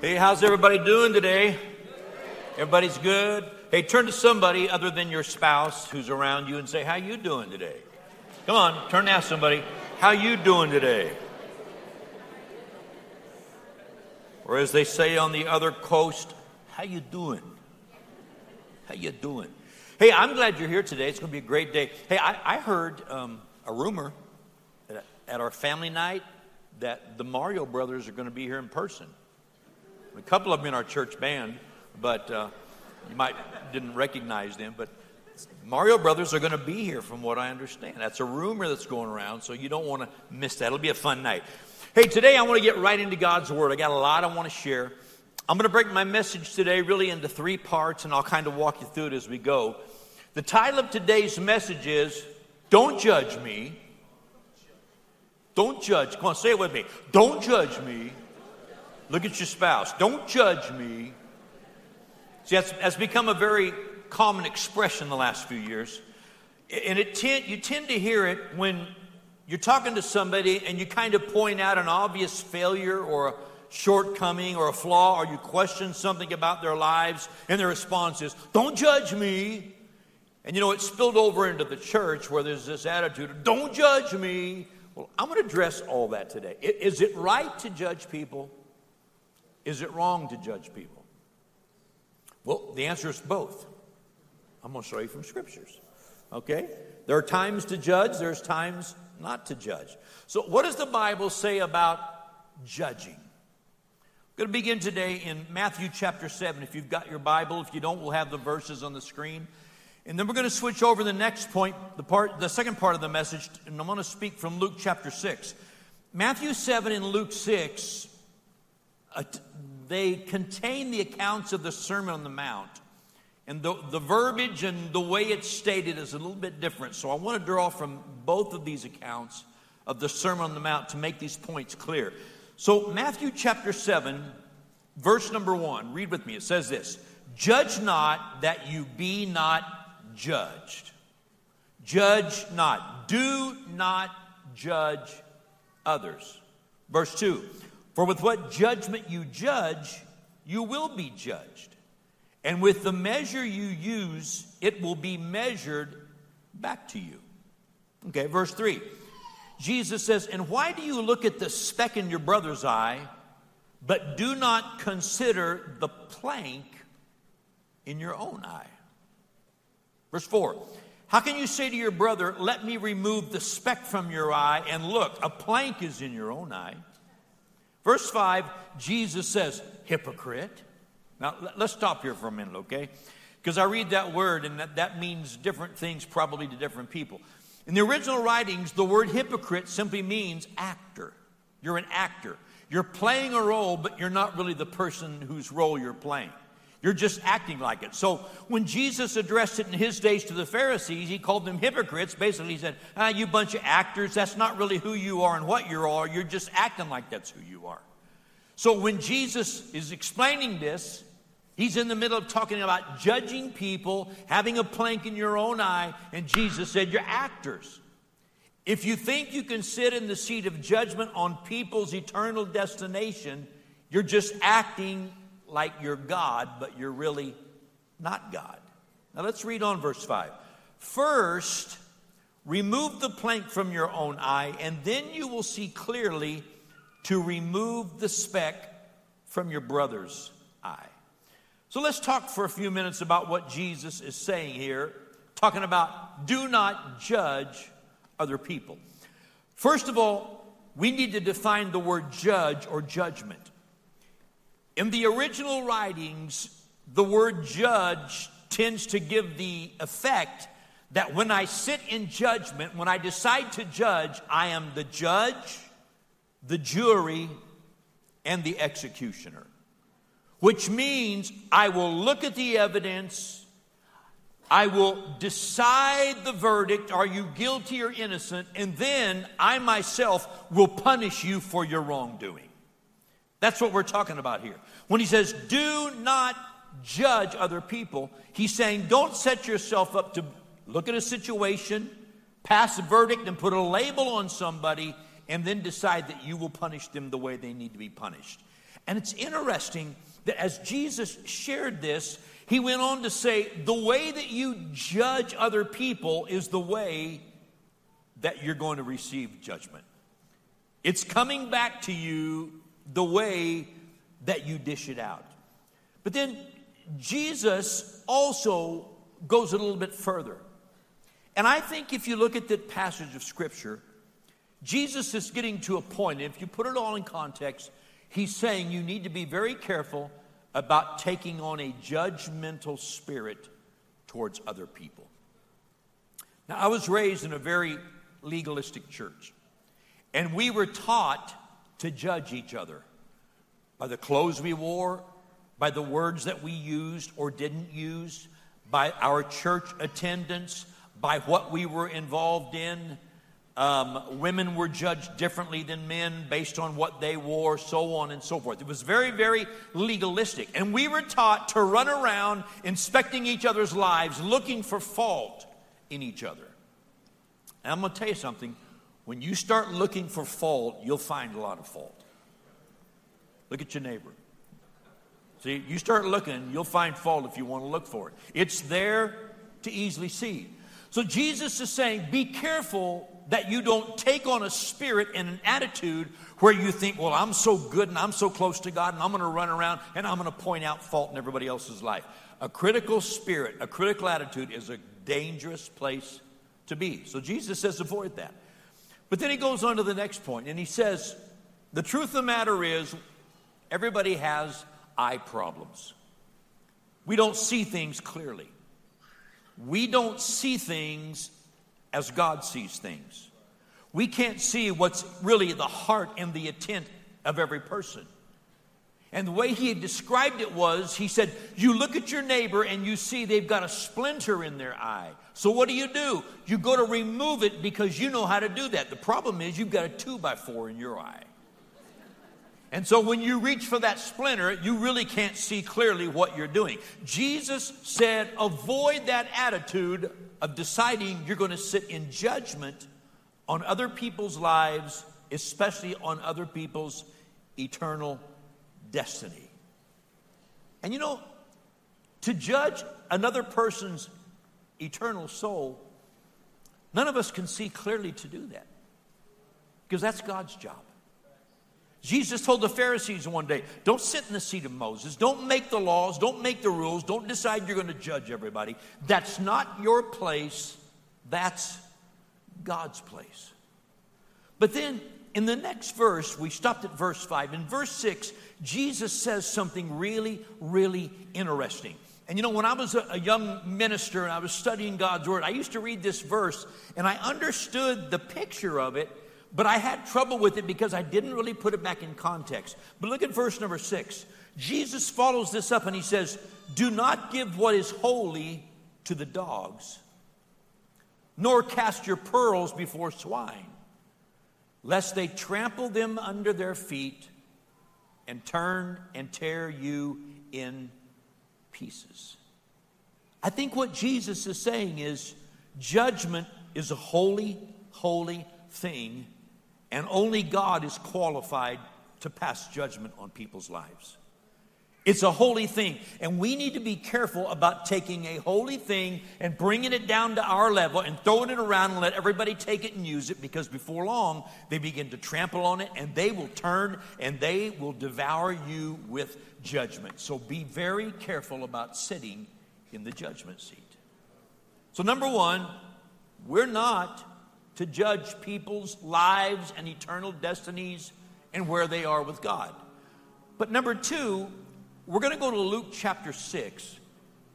Hey, how's everybody doing today? Everybody's good? Hey, turn to somebody other than your spouse who's around you and say, "How you doing today?" Come on, turn ask somebody, "How you doing today?" Or as they say on the other coast, "How you doing?" How you doing? Hey, I'm glad you're here today. It's going to be a great day. Hey, I, I heard um, a rumor at our family night that the Mario brothers are going to be here in person. A couple of them in our church band, but uh, you might didn't recognize them. But Mario brothers are going to be here, from what I understand. That's a rumor that's going around, so you don't want to miss that. It'll be a fun night. Hey, today I want to get right into God's Word. I got a lot I want to share. I'm going to break my message today really into three parts, and I'll kind of walk you through it as we go. The title of today's message is Don't Judge Me. Don't judge. Come on, say it with me. Don't judge me. Look at your spouse. Don't judge me. See, that's, that's become a very common expression the last few years. And it tend, you tend to hear it when you're talking to somebody and you kind of point out an obvious failure or a shortcoming or a flaw, or you question something about their lives, and their response is, Don't judge me. And you know, it spilled over into the church where there's this attitude Don't judge me. Well, I'm going to address all that today. Is it right to judge people? Is it wrong to judge people? Well, the answer is both. I'm going to show you from scriptures. Okay? There are times to judge, there's times not to judge. So, what does the Bible say about judging? I'm going to begin today in Matthew chapter 7. If you've got your Bible, if you don't, we'll have the verses on the screen. And then we're going to switch over the next point, the part, the second part of the message, and I'm going to speak from Luke chapter 6. Matthew 7 and Luke 6, uh, they contain the accounts of the Sermon on the Mount. And the, the verbiage and the way it's stated is a little bit different. So I want to draw from both of these accounts of the Sermon on the Mount to make these points clear. So, Matthew chapter 7, verse number 1, read with me. It says this Judge not that you be not judged. Judge not. Do not judge others. Verse 2 For with what judgment you judge, you will be judged. And with the measure you use, it will be measured back to you. Okay, verse 3. Jesus says, And why do you look at the speck in your brother's eye, but do not consider the plank in your own eye? Verse 4 How can you say to your brother, Let me remove the speck from your eye, and look, a plank is in your own eye? Verse 5, Jesus says, Hypocrite. Now, let's stop here for a minute, okay? Because I read that word, and that, that means different things probably to different people. In the original writings, the word hypocrite simply means actor. You're an actor. You're playing a role, but you're not really the person whose role you're playing. You're just acting like it. So when Jesus addressed it in his days to the Pharisees, he called them hypocrites. Basically, he said, ah, You bunch of actors, that's not really who you are and what you are. You're just acting like that's who you are. So when Jesus is explaining this, He's in the middle of talking about judging people, having a plank in your own eye, and Jesus said, You're actors. If you think you can sit in the seat of judgment on people's eternal destination, you're just acting like you're God, but you're really not God. Now let's read on verse 5. First, remove the plank from your own eye, and then you will see clearly to remove the speck from your brother's eye. So let's talk for a few minutes about what Jesus is saying here, talking about do not judge other people. First of all, we need to define the word judge or judgment. In the original writings, the word judge tends to give the effect that when I sit in judgment, when I decide to judge, I am the judge, the jury, and the executioner which means I will look at the evidence, I will decide the verdict are you guilty or innocent, and then I myself will punish you for your wrongdoing. That's what we're talking about here. When he says, do not judge other people, he's saying, don't set yourself up to look at a situation, pass a verdict, and put a label on somebody, and then decide that you will punish them the way they need to be punished. And it's interesting that as Jesus shared this, he went on to say, the way that you judge other people is the way that you're going to receive judgment. It's coming back to you the way that you dish it out. But then Jesus also goes a little bit further. And I think if you look at that passage of Scripture, Jesus is getting to a point, if you put it all in context, he's saying you need to be very careful about taking on a judgmental spirit towards other people. Now, I was raised in a very legalistic church, and we were taught to judge each other by the clothes we wore, by the words that we used or didn't use, by our church attendance, by what we were involved in. Um, women were judged differently than men based on what they wore, so on and so forth. It was very, very legalistic. And we were taught to run around inspecting each other's lives, looking for fault in each other. And I'm going to tell you something when you start looking for fault, you'll find a lot of fault. Look at your neighbor. See, you start looking, you'll find fault if you want to look for it. It's there to easily see. So Jesus is saying, be careful that you don't take on a spirit and an attitude where you think, well, I'm so good and I'm so close to God and I'm going to run around and I'm going to point out fault in everybody else's life. A critical spirit, a critical attitude is a dangerous place to be. So Jesus says, avoid that. But then he goes on to the next point and he says, the truth of the matter is, everybody has eye problems. We don't see things clearly. We don't see things as God sees things. We can't see what's really the heart and the intent of every person. And the way he had described it was, he said, You look at your neighbor and you see they've got a splinter in their eye. So what do you do? You go to remove it because you know how to do that. The problem is you've got a two by four in your eye. And so when you reach for that splinter, you really can't see clearly what you're doing. Jesus said, avoid that attitude of deciding you're going to sit in judgment on other people's lives, especially on other people's eternal destiny. And you know, to judge another person's eternal soul, none of us can see clearly to do that because that's God's job. Jesus told the Pharisees one day, don't sit in the seat of Moses. Don't make the laws. Don't make the rules. Don't decide you're going to judge everybody. That's not your place. That's God's place. But then in the next verse, we stopped at verse 5. In verse 6, Jesus says something really, really interesting. And you know, when I was a, young minister and I was studying God's Word, I used to read this verse and I understood the picture of it but I had trouble with it because I didn't really put it back in context. But look at verse number six. Jesus follows this up and he says, Do not give what is holy to the dogs, nor cast your pearls before swine, lest they trample them under their feet and turn and tear you in pieces. I think what Jesus is saying is judgment is a holy, holy thing and only God is qualified to pass judgment on people's lives. It's a holy thing. And we need to be careful about taking a holy thing and bringing it down to our level and throwing it around and let everybody take it and use it because before long they begin to trample on it and they will turn and they will devour you with judgment. So be very careful about sitting in the judgment seat. So, number one, we're not to judge people's lives and eternal destinies and where they are with God. But number two, we're going to go to Luke chapter 6.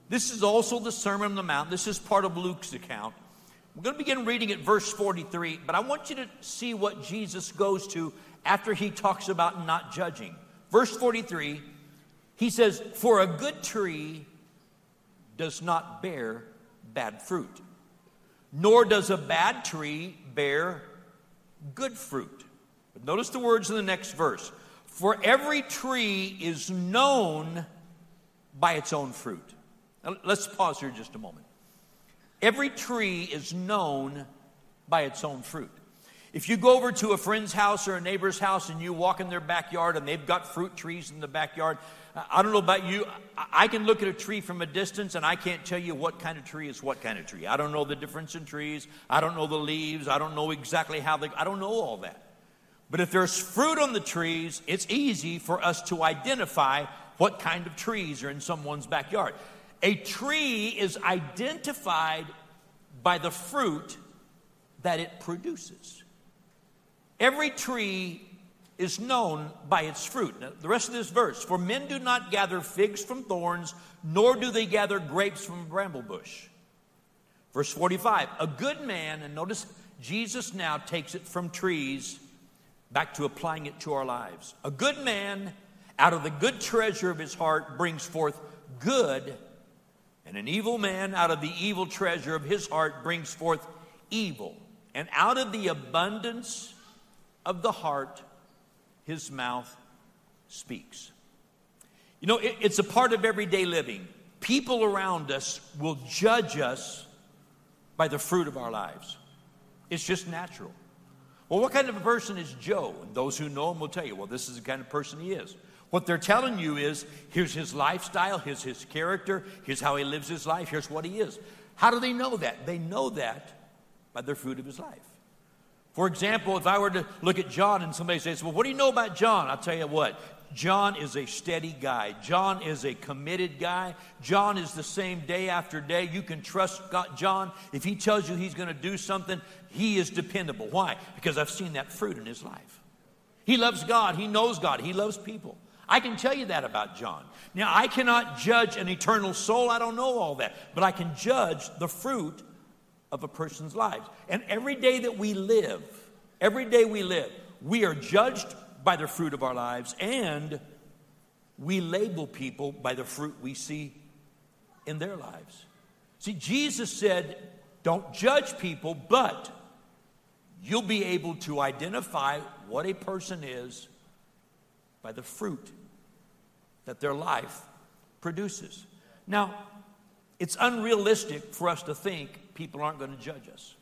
This is also the Sermon on the Mount. This is part of Luke's account. We're going to begin reading at verse 43, but I want you to see what Jesus goes to after he talks about not judging. Verse 43, he says, For a good tree does not bear bad fruit, nor does a bad tree bear good fruit. But notice the words in the next verse. For every tree is known by its own fruit. Now, let's pause here just a moment. Every tree is known by its own fruit. If you go over to a friend's house or a neighbor's house and you walk in their backyard and they've got fruit trees in the backyard, I don't know about you. I can look at a tree from a distance and I can't tell you what kind of tree is what kind of tree. I don't know the difference in trees. I don't know the leaves. I don't know exactly how they, I don't know all that. But if there's fruit on the trees, it's easy for us to identify what kind of trees are in someone's backyard. A tree is identified by the fruit that it produces. Every tree is known by its fruit. Now, the rest of this verse For men do not gather figs from thorns, nor do they gather grapes from a bramble bush. Verse 45 A good man, and notice Jesus now takes it from trees back to applying it to our lives. A good man, out of the good treasure of his heart, brings forth good, and an evil man, out of the evil treasure of his heart, brings forth evil. And out of the abundance of the heart, his mouth speaks. You know, it, it's a part of everyday living. People around us will judge us by the fruit of our lives. It's just natural. Well, what kind of a person is Joe? And those who know him will tell you, well, this is the kind of person he is. What they're telling you is here's his lifestyle, here's his character, here's how he lives his life, here's what he is. How do they know that? They know that by the fruit of his life. For example, if I were to look at John and somebody says, Well, what do you know about John? I'll tell you what. John is a steady guy. John is a committed guy. John is the same day after day. You can trust God, John. If he tells you he's going to do something, he is dependable. Why? Because I've seen that fruit in his life. He loves God. He knows God. He loves people. I can tell you that about John. Now, I cannot judge an eternal soul. I don't know all that. But I can judge the fruit of a person's lives. And every day that we live, every day we live, we are judged by the fruit of our lives and we label people by the fruit we see in their lives. See, Jesus said, don't judge people, but you'll be able to identify what a person is by the fruit that their life produces. Now, it's unrealistic for us to think people aren't going to judge us.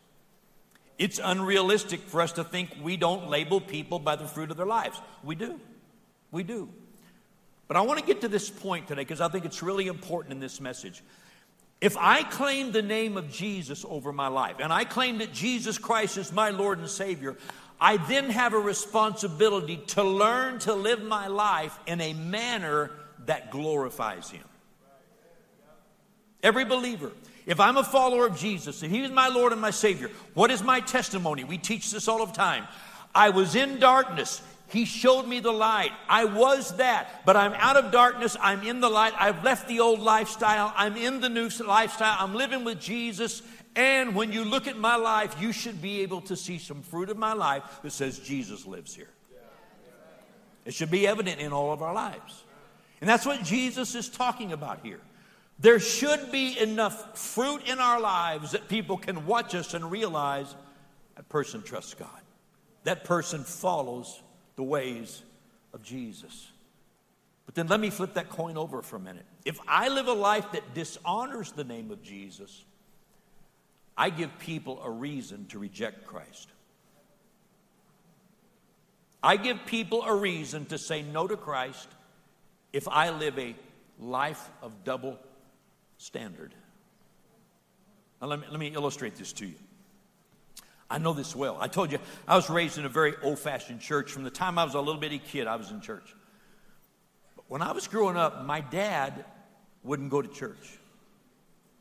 It's unrealistic for us to think we don't label people by the fruit of their lives. We do. We do. But I want to get to this point today because I think it's really important in this message. If I claim the name of Jesus over my life and I claim that Jesus Christ is my Lord and Savior, I then have a responsibility to learn to live my life in a manner that glorifies Him. Every believer if I'm a follower of Jesus and He is my Lord and my Savior, what is my testimony? We teach this all the time. I was in darkness. He showed me the light. I was that, but I'm out of darkness. I'm in the light. I've left the old lifestyle. I'm in the new lifestyle. I'm living with Jesus. And when you look at my life, you should be able to see some fruit of my life that says Jesus lives here. It should be evident in all of our lives. And that's what Jesus is talking about here. There should be enough fruit in our lives that people can watch us and realize that person trusts God. That person follows the ways of Jesus. But then let me flip that coin over for a minute. If I live a life that dishonors the name of Jesus, I give people a reason to reject Christ. I give people a reason to say no to Christ if I live a life of double standard. Now, let me, let me illustrate this to you. I know this well. I told you I was raised in a very old fashioned church. From the time I was a little bitty kid, I was in church. But when I was growing up, my dad wouldn't go to church.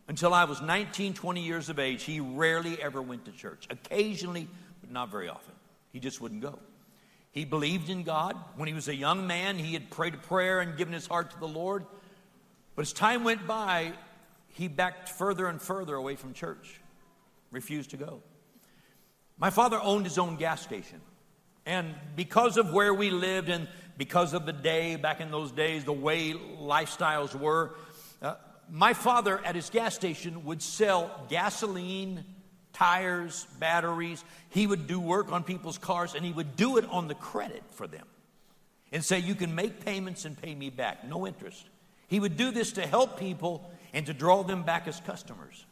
Until I was 19, 20 years of age, he rarely ever went to church. Occasionally, but not very often. He just wouldn't go. He believed in God. When he was a young man, he had prayed a prayer and given his heart to the Lord. But as time went by, he backed further and further away from church, refused to go. My father owned his own gas station. And because of where we lived and because of the day, back in those days, the way lifestyles were, uh, my father at his gas station would sell gasoline, tires, batteries. He would do work on people's cars and he would do it on the credit for them and say, You can make payments and pay me back, no interest. He would do this to help people and to draw them back as customers.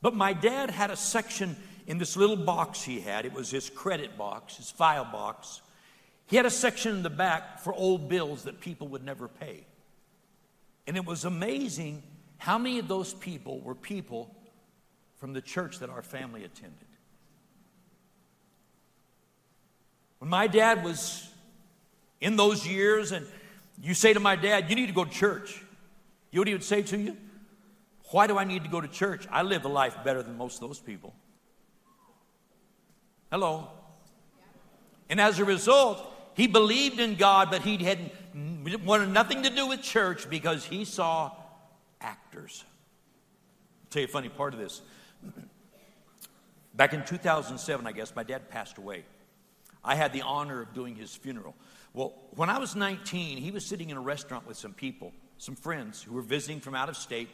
But my dad had a section in this little box he had, it was his credit box, his file box. He had a section in the back for old bills that people would never pay. And it was amazing how many of those people were people from the church that our family attended. When my dad was in those years, and you say to my dad, You need to go to church. You know what he would say to you? Why do I need to go to church? I live a life better than most of those people. Hello. And as a result, he believed in God, but he had wanted nothing to do with church because he saw actors. I'll tell you a funny part of this. Back in 2007, I guess, my dad passed away. I had the honor of doing his funeral. Well, when I was 19, he was sitting in a restaurant with some people, some friends who were visiting from out of state,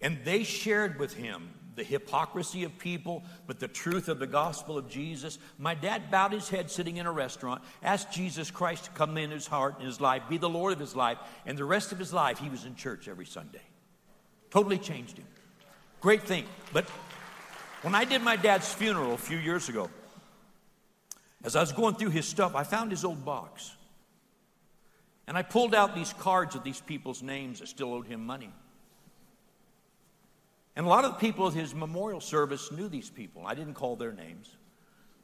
and they shared with him the hypocrisy of people, but the truth of the gospel of Jesus. My dad bowed his head sitting in a restaurant, asked Jesus Christ to come in his heart and his life, be the Lord of his life, and the rest of his life he was in church every Sunday. Totally changed him. Great thing. But when I did my dad's funeral a few years ago, as I was going through his stuff, I found his old box. And I pulled out these cards of these people's names that still owed him money. And a lot of the people at his memorial service knew these people. I didn't call their names.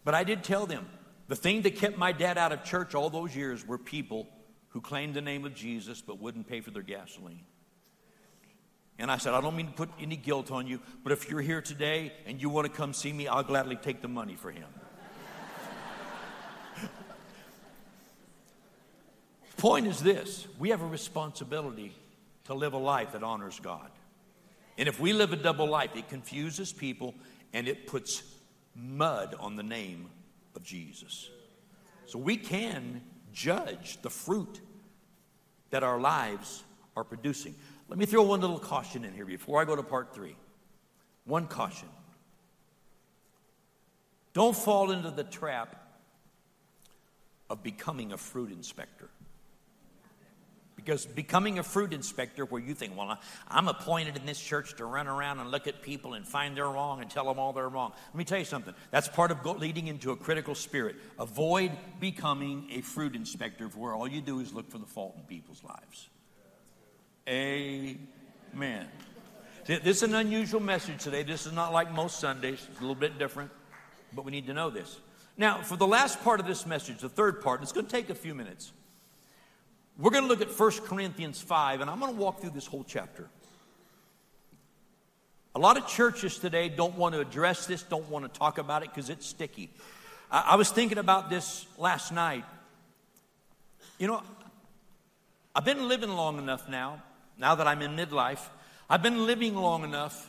But I did tell them the thing that kept my dad out of church all those years were people who claimed the name of Jesus but wouldn't pay for their gasoline. And I said, I don't mean to put any guilt on you, but if you're here today and you want to come see me, I'll gladly take the money for him. Point is this we have a responsibility to live a life that honors God. And if we live a double life, it confuses people and it puts mud on the name of Jesus. So we can judge the fruit that our lives are producing. Let me throw one little caution in here before I go to part three. One caution. Don't fall into the trap of becoming a fruit inspector. Because becoming a fruit inspector, where you think, well, I'm appointed in this church to run around and look at people and find they're wrong and tell them all they're wrong. Let me tell you something. That's part of leading into a critical spirit. Avoid becoming a fruit inspector where all you do is look for the fault in people's lives. Amen. See, this is an unusual message today. This is not like most Sundays, it's a little bit different, but we need to know this. Now, for the last part of this message, the third part, it's going to take a few minutes. We're going to look at 1 Corinthians 5, and I'm going to walk through this whole chapter. A lot of churches today don't want to address this, don't want to talk about it because it's sticky. I, I was thinking about this last night. You know, I've been living long enough now, now that I'm in midlife, I've been living long enough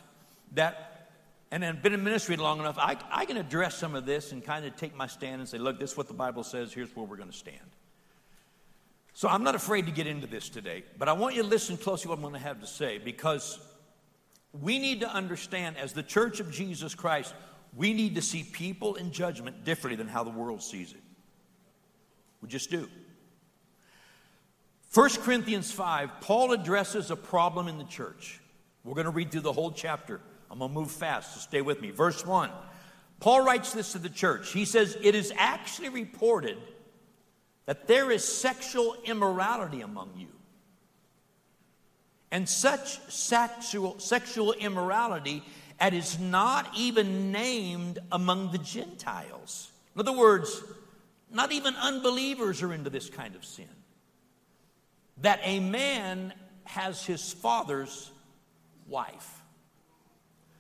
that, and I've been in ministry long enough, I, I can address some of this and kind of take my stand and say, look, this is what the Bible says, here's where we're going to stand. So I'm not afraid to get into this today, but I want you to listen closely what I'm going to have to say because we need to understand as the church of Jesus Christ, we need to see people in judgment differently than how the world sees it. We just do. 1 Corinthians 5, Paul addresses a problem in the church. We're going to read through the whole chapter. I'm going to move fast, so stay with me. Verse 1. Paul writes this to the church. He says, It is actually reported that there is sexual immorality among you. And such sexual, sexual immorality that is not even named among the Gentiles. In other words, not even unbelievers are into this kind of sin. That a man has his father's wife.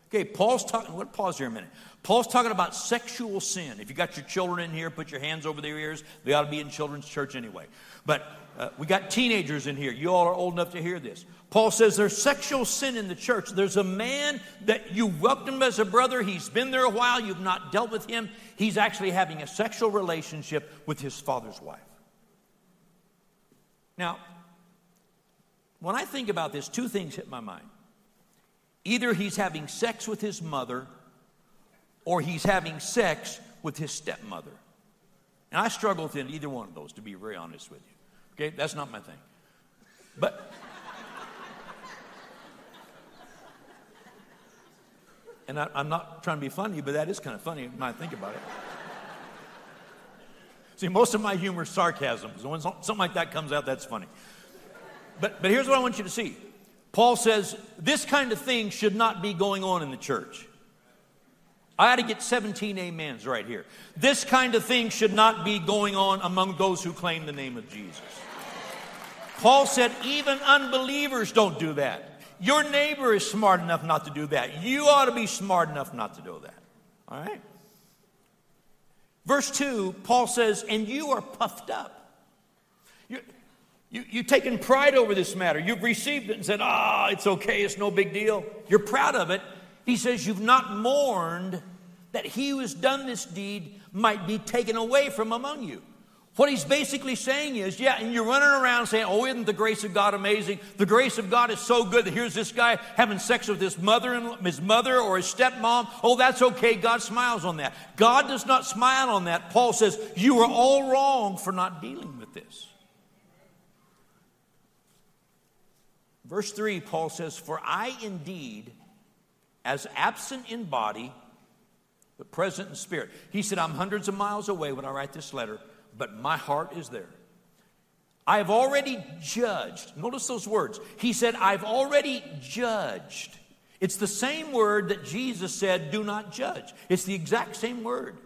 Okay, Paul's talking, let's pause here a minute. Paul's talking about sexual sin. If you got your children in here, put your hands over their ears. They ought to be in children's church anyway. But uh, we got teenagers in here. You all are old enough to hear this. Paul says there's sexual sin in the church. There's a man that you welcomed as a brother. He's been there a while. You've not dealt with him. He's actually having a sexual relationship with his father's wife. Now, when I think about this, two things hit my mind. Either he's having sex with his mother or he's having sex with his stepmother. And I struggle with either one of those, to be very honest with you. Okay, that's not my thing. But And I, am not trying to be funny, but that is kind of funny when I think about it. See, most of my humor is sarcasm. So when something like that comes out, that's funny. But, but here's what I want you to see Paul says this kind of thing should not be going on in the church. I ought to get 17 amens right here. This kind of thing should not be going on among those who claim the name of Jesus. Paul said, even unbelievers don't do that. Your neighbor is smart enough not to do that. You ought to be smart enough not to do that. All right? Verse 2, Paul says, And you are puffed up. You, you, you've taken pride over this matter. You've received it and said, Ah, oh, it's okay, it's no big deal. You're proud of it. He says, You've not mourned that he who has done this deed might be taken away from among you. What he's basically saying is, yeah, and you're running around saying, oh, isn't the grace of God amazing? The grace of God is so good that here's this guy having sex with his mother, his mother or his stepmom. Oh, that's okay. God smiles on that. God does not smile on that. Paul says, you are all wrong for not dealing with this. Verse 3, Paul says, For I indeed, as absent in body, but present in spirit. He said, I'm hundreds of miles away when I write this letter but my heart is there. I have already judged. Notice those words. He said, I've already judged. It's the same word that Jesus said, do not judge. It's the exact same word.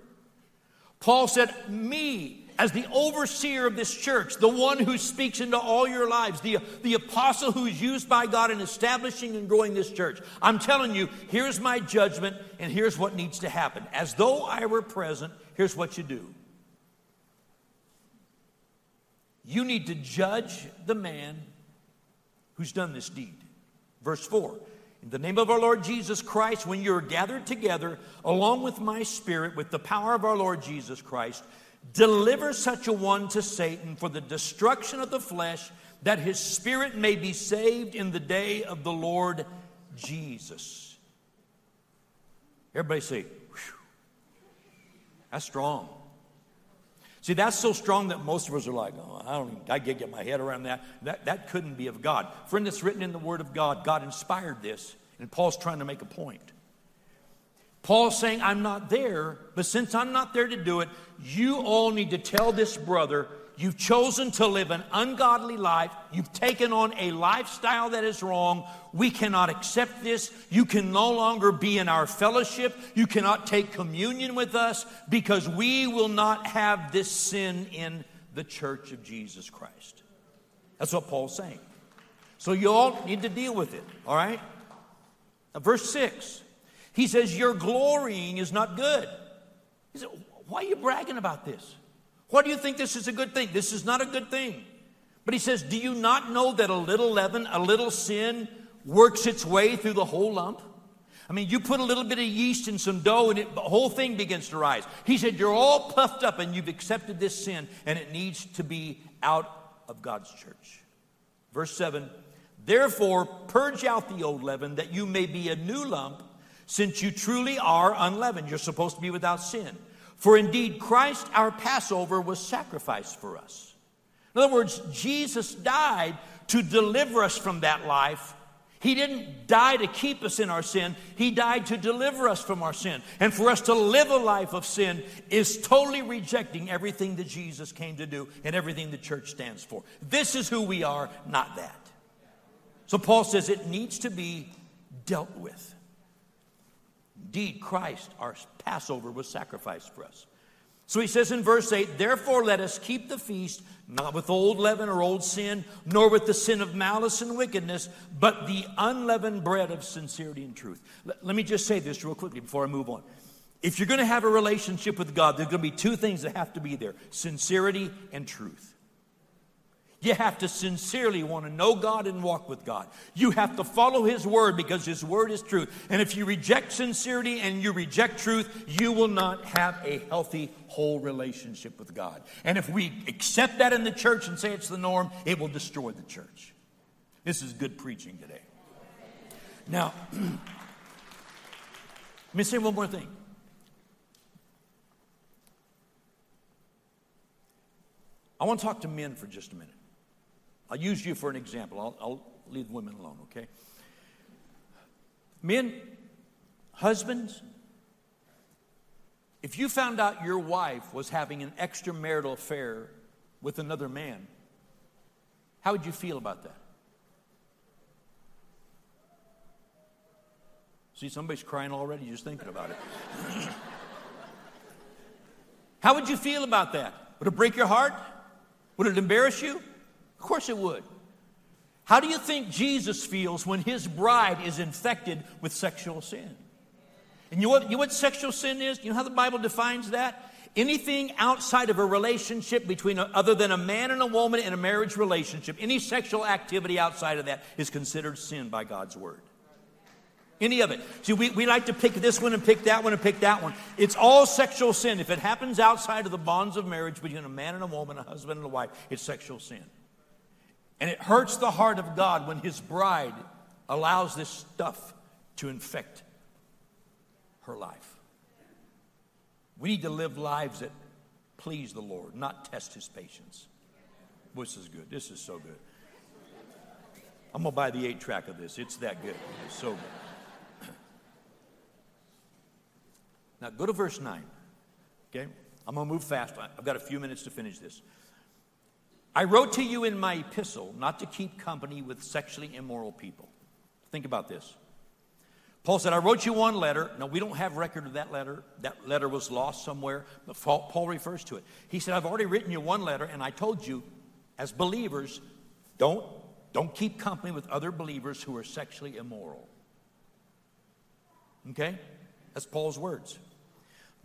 Paul said, Me, as the overseer of this church, the one who speaks into all your lives, the, the apostle who's used by God in establishing and growing this church, I'm telling you, here's my judgment and here's what needs to happen. As though I were present, here's what you do You need to judge the man who's done this deed. Verse 4 In the name of our Lord Jesus Christ, when you're gathered together along with my spirit, with the power of our Lord Jesus Christ, deliver such a one to Satan for the destruction of the flesh, that his spirit may be saved in the day of the Lord Jesus. Everybody say, that's strong. See, that's so strong that most of us are like, oh, I don't, I can't get my head around that. That, that couldn't be of God. Friend, it's written in the Word of God. God inspired this, and Paul's trying to make a point. Paul's saying, I'm not there, but since I'm not there to do it, you all need to tell this brother You've chosen to live an ungodly life. You've taken on a lifestyle that is wrong. We cannot accept this. You can no longer be in our fellowship. You cannot take communion with us because we will not have this sin in the church of Jesus Christ. That's what Paul's saying. So you all need to deal with it, all right? Now, verse 6, he says, Your glorying is not good. He said, Why are you bragging about this? Why do you think this is a good thing? This is not a good thing. But he says, Do you not know that a little leaven, a little sin, works its way through the whole lump? I mean, you put a little bit of yeast in some dough and it, the whole thing begins to rise. He said, You're all puffed up and you've accepted this sin and it needs to be out of God's church. Verse 7 Therefore, purge out the old leaven that you may be a new lump, since you truly are unleavened. You're supposed to be without sin. For indeed, Christ, our Passover, was sacrificed for us. In other words, Jesus died to deliver us from that life. He didn't die to keep us in our sin. He died to deliver us from our sin. And for us to live a life of sin is totally rejecting everything that Jesus came to do and everything the church stands for. This is who we are, not that. So Paul says it needs to be dealt with. Indeed, Christ, our Passover, was sacrificed for us. So he says in verse 8, Therefore let us keep the feast, not with old leaven or old sin, nor with the sin of malice and wickedness, but the unleavened bread of sincerity and truth. Let, let me just say this real quickly before I move on. If you're going to have a relationship with God, there's going to be two things that have to be there sincerity and truth. You have to sincerely want to know God and walk with God. You have to follow His Word because His Word is truth. And if you reject sincerity and you reject truth, you will not have a healthy, whole relationship with God. And if we accept that in the church and say it's the norm, it will destroy the church. This is good preaching today. Now, let me say one more thing. I want to talk to men for just a minute. I'll use you for an example. I'll, I'll leave women alone, okay? Men, Husbands, if you found out your wife was having an extramarital affair with another man, how would you feel about that? See, somebody's crying already just thinking about it. How would you feel about that? Would it break your heart? Would it embarrass you? Of course it would. How do you think Jesus feels when his bride is infected with sexual sin? And you know what, you know what sexual sin is? You know how the Bible defines that? Anything outside of a relationship between a, other than a man and a woman in a marriage relationship, any sexual activity outside of that is considered sin by God's word. Any of it. See, we, we like to pick this one and pick that one and pick that one. It's all sexual sin. If it happens outside of the bonds of marriage between a man and a woman, a husband and a wife, it's sexual sin. And it hurts the heart of God when his bride allows this stuff to infect her life. We need to live lives that please the Lord, not test his patience. This is good. This is so good. I'm going to buy the eight track of this. It's that good. It's so good. Now go to verse 9. Okay? I'm going to move fast. I've got a few minutes to finish this. I wrote to you in my epistle not to keep company with sexually immoral people. Think about this. Paul said, I wrote you one letter. Now, we don't have record of that letter. That letter was lost somewhere, but Paul refers to it. He said, I've already written you one letter, and I told you, as believers, don't, don't keep company with other believers who are sexually immoral. Okay? That's Paul's words.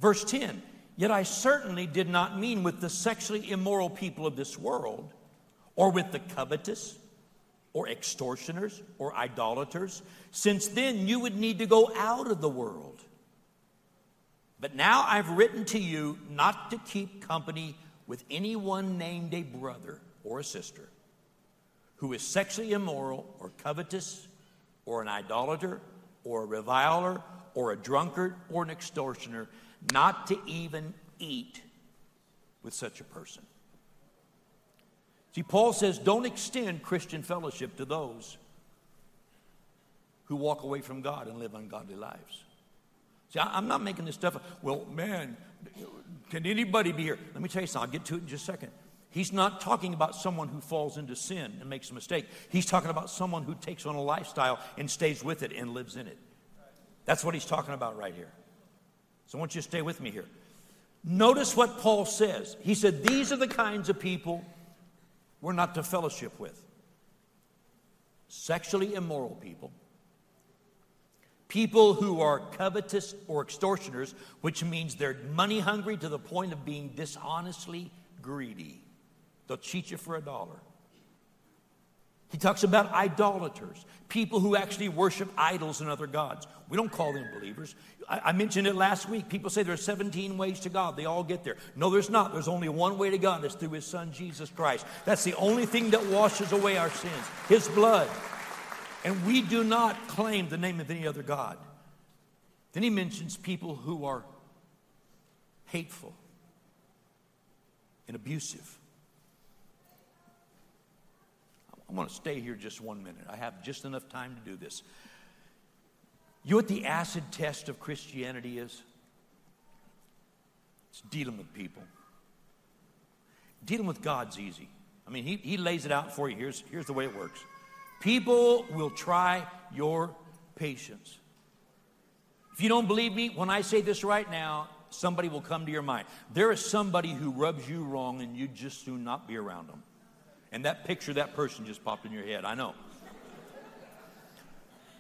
Verse 10 Yet I certainly did not mean with the sexually immoral people of this world, or with the covetous, or extortioners, or idolaters, since then you would need to go out of the world. But now I've written to you not to keep company with anyone named a brother or a sister who is sexually immoral, or covetous, or an idolater, or a reviler, or a drunkard, or an extortioner not to even eat with such a person. See, Paul says, don't extend Christian fellowship to those who walk away from God and live ungodly lives. See, I'm not making this stuff. Well, man, can anybody be here? Let me tell you something. I'll get to it in just a second. He's not talking about someone who falls into sin and makes a mistake. He's talking about someone who takes on a lifestyle and stays with it and lives in it. That's what he's talking about right here. So I want you to stay with me here. Notice what Paul says. He said, These are the kinds of people we're not to fellowship with sexually immoral people, people who are covetous or extortioners, which means they're money hungry to the point of being dishonestly greedy. They'll cheat you for a dollar. He talks about idolaters, people who actually worship idols and other gods. We don't call them believers. I, I, mentioned it last week. People say there are 17 ways to God. They all get there. No, there's not. There's only one way to God. It's through His Son, Jesus Christ. That's the only thing that washes away our sins His blood. And we do not claim the name of any other God. Then he mentions people who are hateful and abusive I'm going to stay here just one minute. I have just enough time to do this. You know what the acid test of Christianity is? It's dealing with people. Dealing with God's easy. I mean, he, he lays it out for you. Here's, here's the way it works people will try your patience. If you don't believe me, when I say this right now, somebody will come to your mind. There is somebody who rubs you wrong and you just do not be around them. And that picture, that person just popped in your head. I know.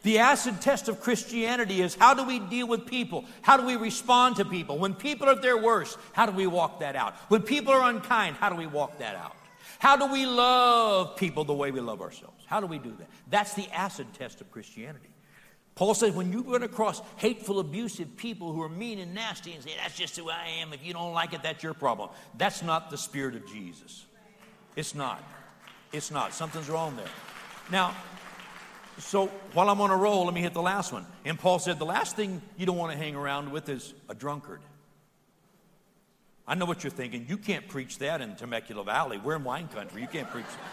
The acid test of Christianity is how do we deal with people? How do we respond to people? When people are at their worst, how do we walk that out? When people are unkind, how do we walk that out? How do we love people the way we love ourselves? How do we do that? That's the acid test of Christianity. Paul says when you run across hateful, abusive people who are mean and nasty and say, that's just who I am, if you don't like it, that's your problem. That's not the spirit of Jesus. It's not. It's not. Something's wrong there. Now, so while I'm on a roll, let me hit the last one. And Paul said the last thing you don't want to hang around with is a drunkard. I know what you're thinking. You can't preach that in Temecula Valley. We're in wine country. You can't preach that.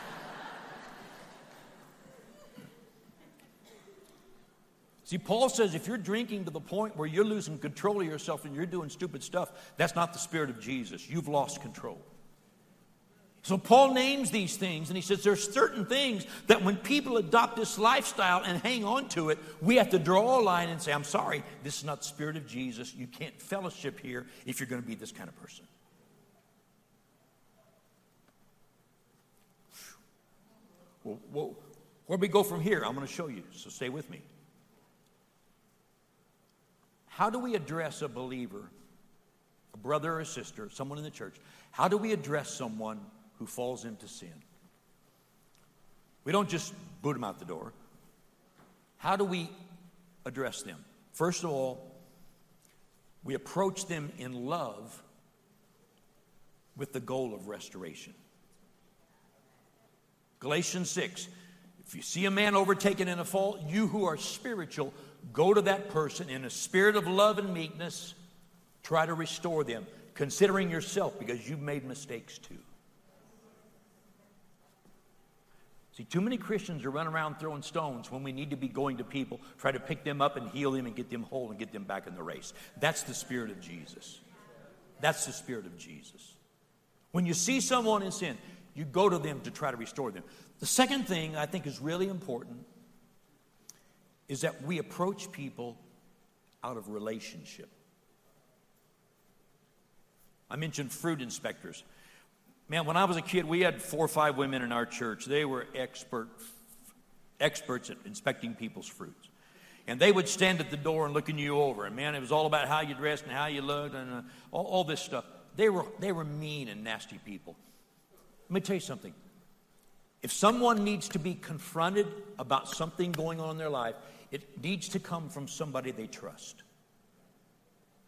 See, Paul says if you're drinking to the point where you're losing control of yourself and you're doing stupid stuff, that's not the Spirit of Jesus. You've lost control. So Paul names these things and he says there's certain things that when people adopt this lifestyle and hang on to it, we have to draw a line and say, I'm sorry, this is not the spirit of Jesus. You can't fellowship here if you're going to be this kind of person. Well, well, where we go from here, I'm going to show you, so stay with me. How do we address a believer, a brother or a sister, someone in the church? How do we address someone who falls into sin. We don't just boot them out the door. How do we address them? First of all, we approach them in love with the goal of restoration. Galatians 6 If you see a man overtaken in a fault, you who are spiritual, go to that person in a spirit of love and meekness, try to restore them, considering yourself because you've made mistakes too. See, too many Christians are running around throwing stones when we need to be going to people, try to pick them up and heal them and get them whole and get them back in the race. That's the spirit of Jesus. That's the spirit of Jesus. When you see someone in sin, you go to them to try to restore them. The second thing I think is really important is that we approach people out of relationship. I mentioned fruit inspectors. Man, when I was a kid, we had four or five women in our church. They were expert, experts at inspecting people's fruits. And they would stand at the door and looking you over. And man, it was all about how you dressed and how you looked and uh, all, all this stuff. They were, they were mean and nasty people. Let me tell you something. If someone needs to be confronted about something going on in their life, it needs to come from somebody they trust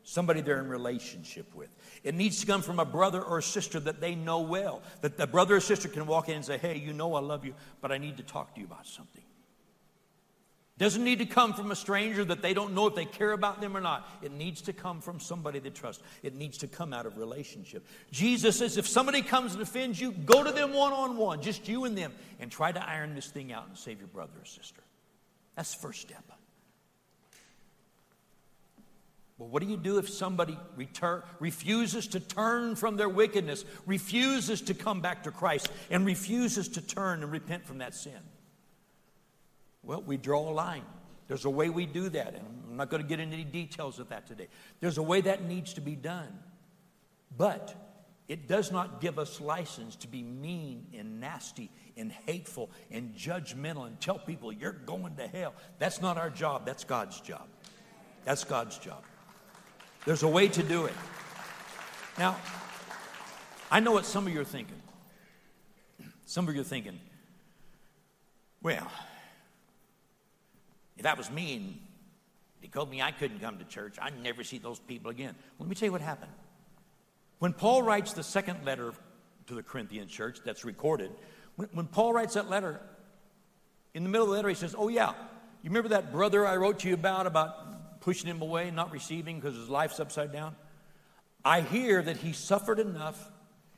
somebody they're in relationship with. It needs to come from a brother or a sister that they know well, that the brother or sister can walk in and say, Hey, you know I love you, but I need to talk to you about something. Doesn't need to come from a stranger that they don't know if they care about them or not. It needs to come from somebody they trust. It needs to come out of relationship. Jesus says if somebody comes and offends you, go to them one on one, just you and them, and try to iron this thing out and save your brother or sister. That's the first step. Well, what do you do if somebody return, refuses to turn from their wickedness, refuses to come back to Christ, and refuses to turn and repent from that sin? Well, we draw a line. There's a way we do that, and I'm not going to get into any details of that today. There's a way that needs to be done. But it does not give us license to be mean and nasty and hateful and judgmental and tell people you're going to hell. That's not our job, that's God's job. That's God's job. There's a way to do it. Now, I know what some of you are thinking. Some of you are thinking, well, if that was me and he told me I couldn't come to church, I'd never see those people again. Let me tell you what happened. When Paul writes the second letter to the Corinthian church that's recorded, when, when Paul writes that letter, in the middle of the letter, he says, Oh, yeah, you remember that brother I wrote to you about, about pushing him away, not receiving because his life's upside down. I hear that he suffered enough,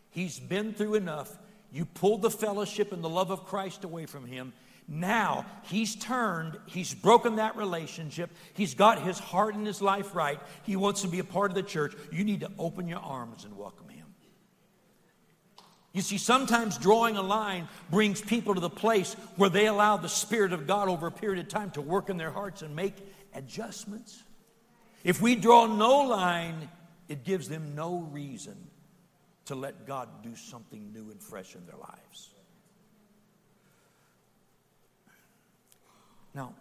he's been through enough. You pulled the fellowship and the love of Christ away from him. Now he's turned, he's broken that relationship, he's got his heart and his life right. He wants to be a part of the church. You need to open your arms and welcome him. You see, sometimes drawing a line brings people to the place where they allow the Spirit of God over a period of time to work in their hearts and make adjustments. If we draw no line, it gives them no reason to let God do something new and fresh in their lives. Now,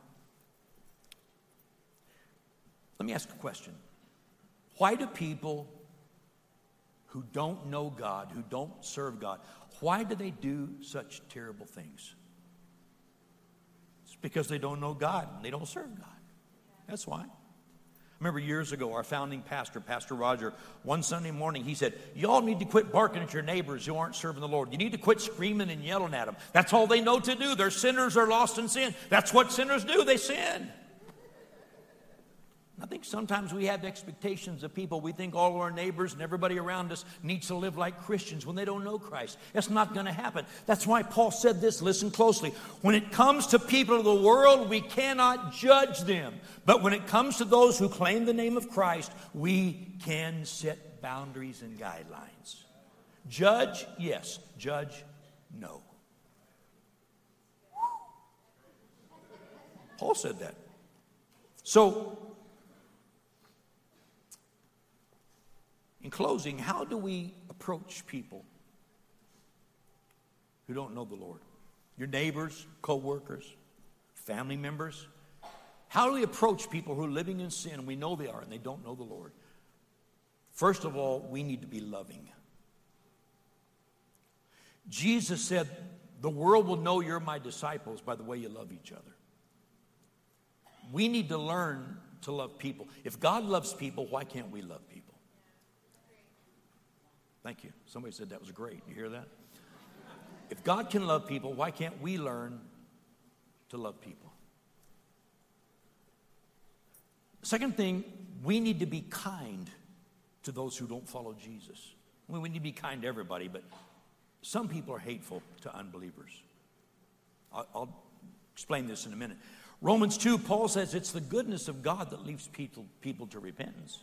let me ask a question. Why do people who don't know God, who don't serve God, why do they do such terrible things? It's because they don't know God and they don't serve God. That's why. I remember years ago, our founding pastor, Pastor Roger, one Sunday morning, he said, Y'all need to quit barking at your neighbors who aren't serving the Lord. You need to quit screaming and yelling at them. That's all they know to do. They're sinners, they're lost in sin. That's what sinners do, they sin. I think sometimes we have expectations of people. We think all our neighbors and everybody around us needs to live like Christians when they don't know Christ. That's not going to happen. That's why Paul said this. Listen closely. When it comes to people of the world, we cannot judge them. But when it comes to those who claim the name of Christ, we can set boundaries and guidelines. Judge, yes. Judge, no. Paul said that. So, in closing, how do we approach people who don't know the Lord? Your neighbors, co workers, family members? How do we approach people who are living in sin and we know they are and they don't know the Lord? First of all, we need to be loving. Jesus said, The world will know you're my disciples by the way you love each other. We need to learn to love people. If God loves people, why can't we love people? Thank you. Somebody said that was great. You hear that? If God can love people, why can't we learn to love people? Second thing, we need to be kind to those who don't follow Jesus. I mean, we need to be kind to everybody, but some people are hateful to unbelievers. I'll, I'll explain this in a minute. Romans 2, Paul says it's the goodness of God that leads people, people to repentance.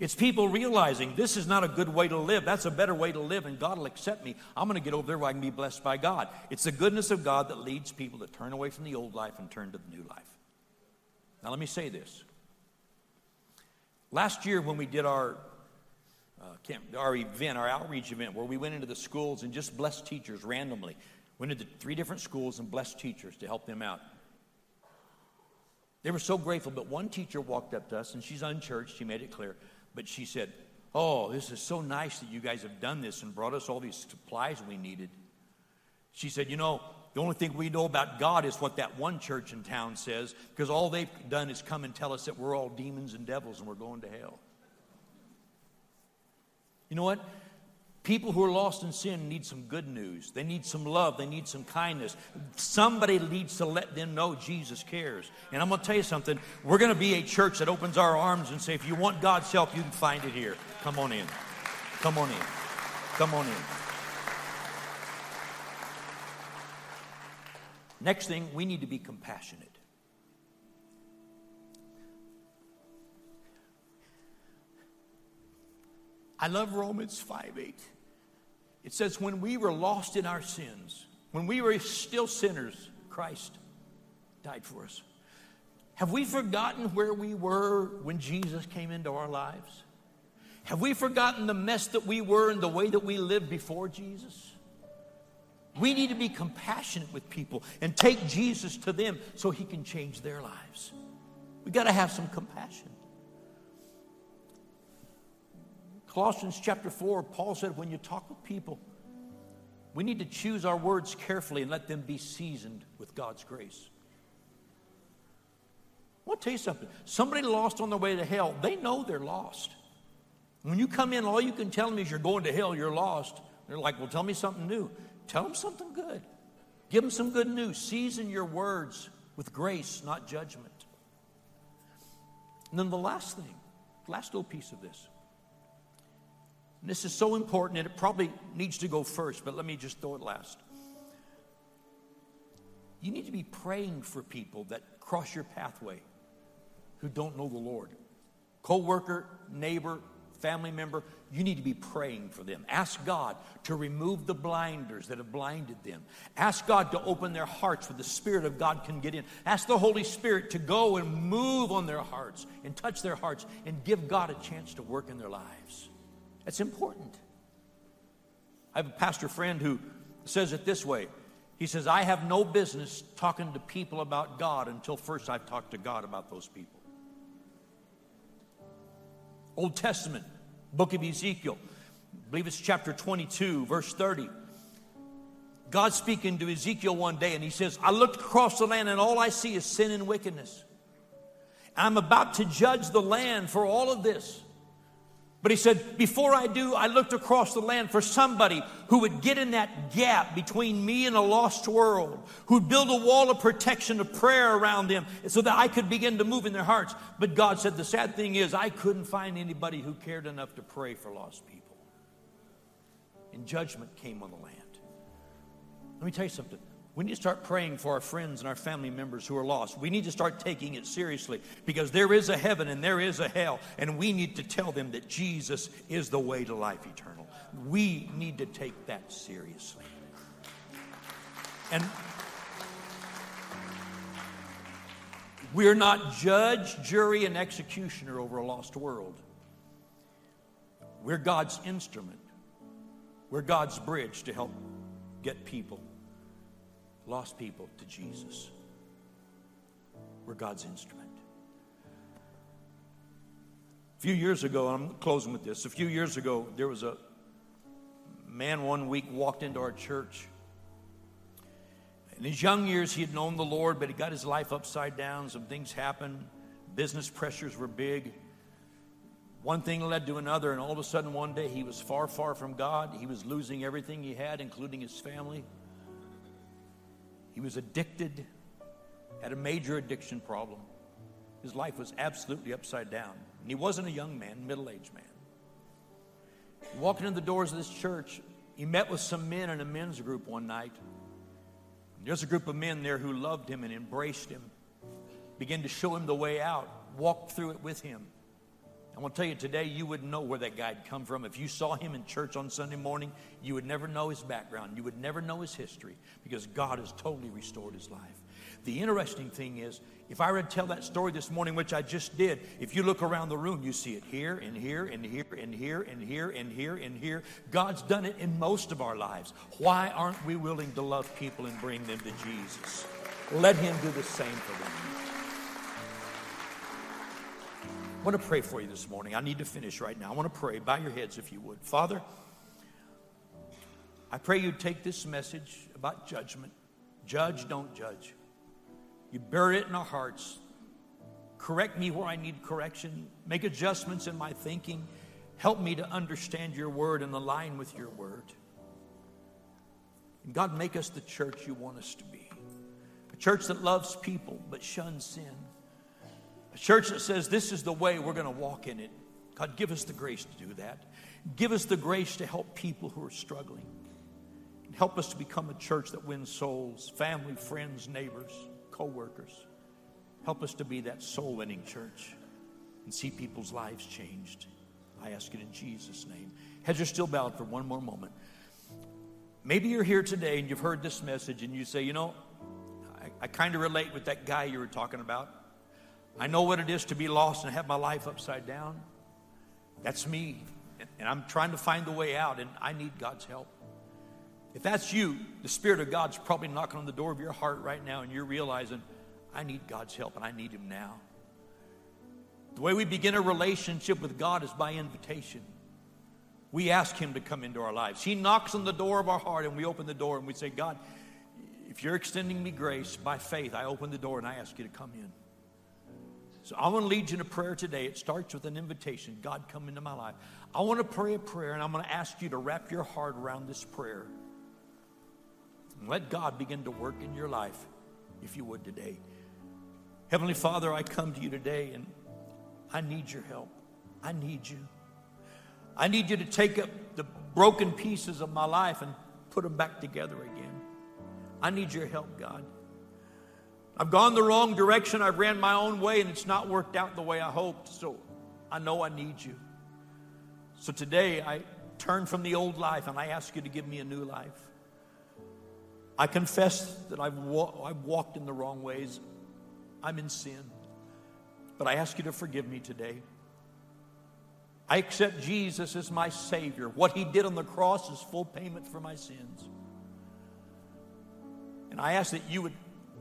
It's people realizing this is not a good way to live. That's a better way to live, and God will accept me. I'm going to get over there where I can be blessed by God. It's the goodness of God that leads people to turn away from the old life and turn to the new life. Now, let me say this. Last year, when we did our uh, camp, our event, our outreach event, where we went into the schools and just blessed teachers randomly, went into three different schools and blessed teachers to help them out. They were so grateful, but one teacher walked up to us, and she's unchurched, she made it clear, but she said, Oh, this is so nice that you guys have done this and brought us all these supplies we needed. She said, You know, the only thing we know about God is what that one church in town says, because all they've done is come and tell us that we're all demons and devils and we're going to hell. You know what? People who are lost in sin need some good news. They need some love. They need some kindness. Somebody needs to let them know Jesus cares. And I'm going to tell you something. We're going to be a church that opens our arms and say, if you want God's help, you can find it here. Come on in. Come on in. Come on in. Next thing, we need to be compassionate. I love Romans 5 8. It says, When we were lost in our sins, when we were still sinners, Christ died for us. Have we forgotten where we were when Jesus came into our lives? Have we forgotten the mess that we were and the way that we lived before Jesus? We need to be compassionate with people and take Jesus to them so he can change their lives. We've got to have some compassion. Colossians chapter 4, Paul said, when you talk with people, we need to choose our words carefully and let them be seasoned with God's grace. I want to tell you something. Somebody lost on their way to hell, they know they're lost. When you come in, all you can tell them is you're going to hell, you're lost. They're like, well, tell me something new. Tell them something good. Give them some good news. Season your words with grace, not judgment. And then the last thing, last little piece of this. And this is so important, and it probably needs to go first, but let me just throw it last. You need to be praying for people that cross your pathway who don't know the Lord. Co worker, neighbor, family member, you need to be praying for them. Ask God to remove the blinders that have blinded them. Ask God to open their hearts where the Spirit of God can get in. Ask the Holy Spirit to go and move on their hearts and touch their hearts and give God a chance to work in their lives. That's important. I have a pastor friend who says it this way. He says, I have no business talking to people about God until first I've talked to God about those people. Old Testament, book of Ezekiel, I believe it's chapter 22, verse 30. God speaking to Ezekiel one day, and he says, I looked across the land, and all I see is sin and wickedness. I'm about to judge the land for all of this. But he said, Before I do, I looked across the land for somebody who would get in that gap between me and a lost world, who'd build a wall of protection of prayer around them so that I could begin to move in their hearts. But God said, The sad thing is, I couldn't find anybody who cared enough to pray for lost people. And judgment came on the land. Let me tell you something. We need to start praying for our friends and our family members who are lost. We need to start taking it seriously because there is a heaven and there is a hell, and we need to tell them that Jesus is the way to life eternal. We need to take that seriously. And we're not judge, jury, and executioner over a lost world. We're God's instrument. We're God's bridge to help get people lost people to Jesus. We're God's instrument. A few years ago, I'm closing with this. A few years ago, there was a man one week walked into our church. In his young years, he had known the Lord, but he got his life upside down. Some things happened. Business pressures were big. One thing led to another, and all of a sudden, one day, he was far, far from God. He was losing everything he had, including his family. He was addicted, had a major addiction problem. His life was absolutely upside down. And he wasn't a young man, middle aged man. Walking in the doors of this church, he met with some men in a men's group one night. There's a group of men there who loved him and embraced him, began to show him the way out, walked through it with him. I want to tell you today, you wouldn't know where that guy had come from. If you saw him in church on Sunday morning, you would never know his background. You would never know his history because God has totally restored his life. The interesting thing is, if I were to tell that story this morning, which I just did, if you look around the room, you see it here and here and here and here and here and here and here. God's done it in most of our lives. Why aren't we willing to love people and bring them to Jesus? Let Him do the same for them. I want to pray for you this morning. I need to finish right now. I want to pray. Bow your heads if you would. Father, I pray you'd take this message about judgment. Judge, don't judge. You bury it in our hearts. Correct me where I need correction. Make adjustments in my thinking. Help me to understand your word and align with your word. And God, make us the church you want us to be. A church that loves people but shuns sin. Church that says this is the way we're going to walk in it. God, give us the grace to do that. Give us the grace to help people who are struggling. Help us to become a church that wins souls, family, friends, neighbors, co workers. Help us to be that soul winning church and see people's lives changed. I ask it in Jesus' name. Heads are still bowed for one more moment. Maybe you're here today and you've heard this message and you say, you know, I, I kind of relate with that guy you were talking about. I know what it is to be lost and have my life upside down. That's me. And I'm trying to find the way out, and I need God's help. If that's you, the Spirit of God's probably knocking on the door of your heart right now, and you're realizing, I need God's help, and I need Him now. The way we begin a relationship with God is by invitation. We ask Him to come into our lives. He knocks on the door of our heart, and we open the door and we say, God, if you're extending me grace by faith, I open the door and I ask you to come in. So I want to lead you in a prayer today. It starts with an invitation God, come into my life. I want to pray a prayer, and I'm going to ask you to wrap your heart around this prayer. And let God begin to work in your life, if you would today. Heavenly Father, I come to you today, and I need your help. I need you. I need you to take up the broken pieces of my life and put them back together again. I need your help, God. I've gone the wrong direction. I've ran my own way and it's not worked out the way I hoped. So I know I need you. So today I turn from the old life and I ask you to give me a new life. I confess that I've, wa- I've walked in the wrong ways. I'm in sin. But I ask you to forgive me today. I accept Jesus as my Savior. What He did on the cross is full payment for my sins. And I ask that you would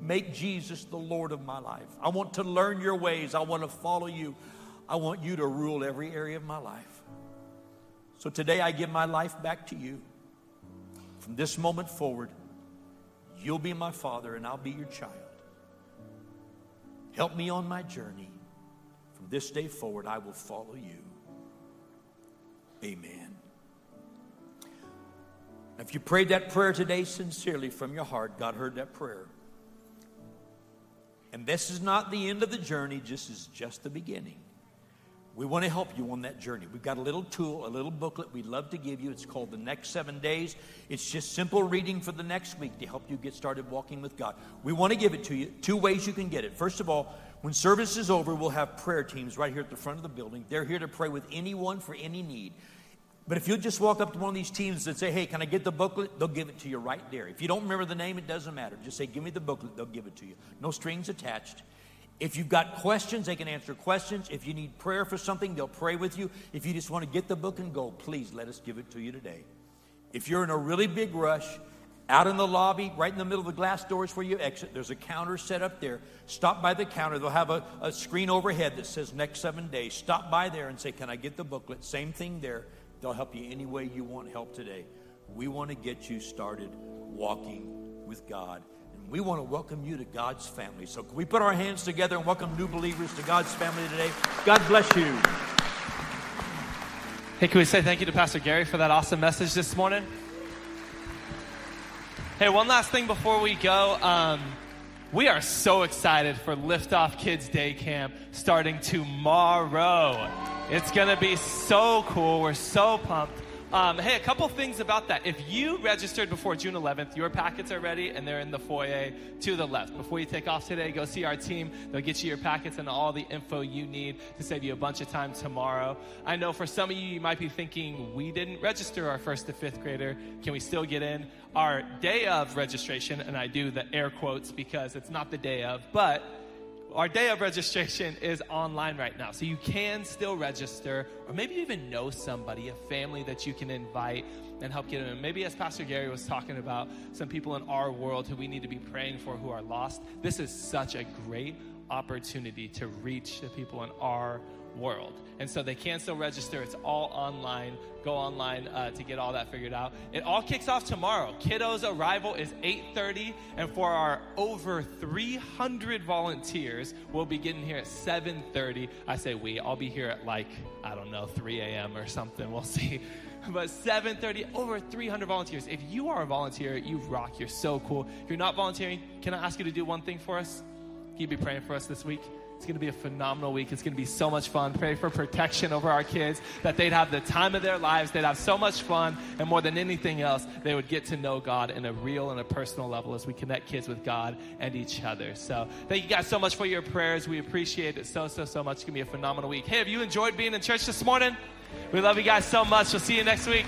Make Jesus the Lord of my life. I want to learn your ways. I want to follow you. I want you to rule every area of my life. So today I give my life back to you. From this moment forward, you'll be my father and I'll be your child. Help me on my journey. From this day forward, I will follow you. Amen. If you prayed that prayer today sincerely from your heart, God heard that prayer. And this is not the end of the journey, this is just the beginning. We want to help you on that journey. We've got a little tool, a little booklet we'd love to give you. It's called The Next Seven Days. It's just simple reading for the next week to help you get started walking with God. We want to give it to you. Two ways you can get it. First of all, when service is over, we'll have prayer teams right here at the front of the building. They're here to pray with anyone for any need. But if you'll just walk up to one of these teams and say, hey, can I get the booklet? They'll give it to you right there. If you don't remember the name, it doesn't matter. Just say, give me the booklet, they'll give it to you. No strings attached. If you've got questions, they can answer questions. If you need prayer for something, they'll pray with you. If you just want to get the book and go, please let us give it to you today. If you're in a really big rush, out in the lobby, right in the middle of the glass doors where you exit, there's a counter set up there. Stop by the counter. They'll have a, a screen overhead that says next seven days. Stop by there and say, Can I get the booklet? Same thing there. They'll help you any way you want help today. We want to get you started walking with God. And we want to welcome you to God's family. So, can we put our hands together and welcome new believers to God's family today? God bless you. Hey, can we say thank you to Pastor Gary for that awesome message this morning? Hey, one last thing before we go. Um, we are so excited for Liftoff Kids Day Camp starting tomorrow. It's going to be so cool. We're so pumped. Um, hey, a couple things about that. If you registered before June 11th, your packets are ready and they're in the foyer to the left. Before you take off today, go see our team. They'll get you your packets and all the info you need to save you a bunch of time tomorrow. I know for some of you, you might be thinking, we didn't register our first to fifth grader. Can we still get in? Our day of registration, and I do the air quotes because it's not the day of, but our day of registration is online right now. So you can still register, or maybe you even know somebody, a family that you can invite and help get them in. Maybe as Pastor Gary was talking about, some people in our world who we need to be praying for who are lost. This is such a great opportunity to reach the people in our world. And so they can still register. It's all online. Go online uh, to get all that figured out. It all kicks off tomorrow. Kiddos' arrival is 8.30. And for our over 300 volunteers, we'll be getting here at 7.30. I say we. I'll be here at like, I don't know, 3 a.m. or something. We'll see. But 7.30, over 300 volunteers. If you are a volunteer, you rock. You're so cool. If you're not volunteering, can I ask you to do one thing for us? Can you be praying for us this week? It's going to be a phenomenal week. It's going to be so much fun. Pray for protection over our kids, that they'd have the time of their lives, they'd have so much fun, and more than anything else, they would get to know God in a real and a personal level as we connect kids with God and each other. So, thank you guys so much for your prayers. We appreciate it so, so, so much. It's going to be a phenomenal week. Hey, have you enjoyed being in church this morning? We love you guys so much. We'll see you next week.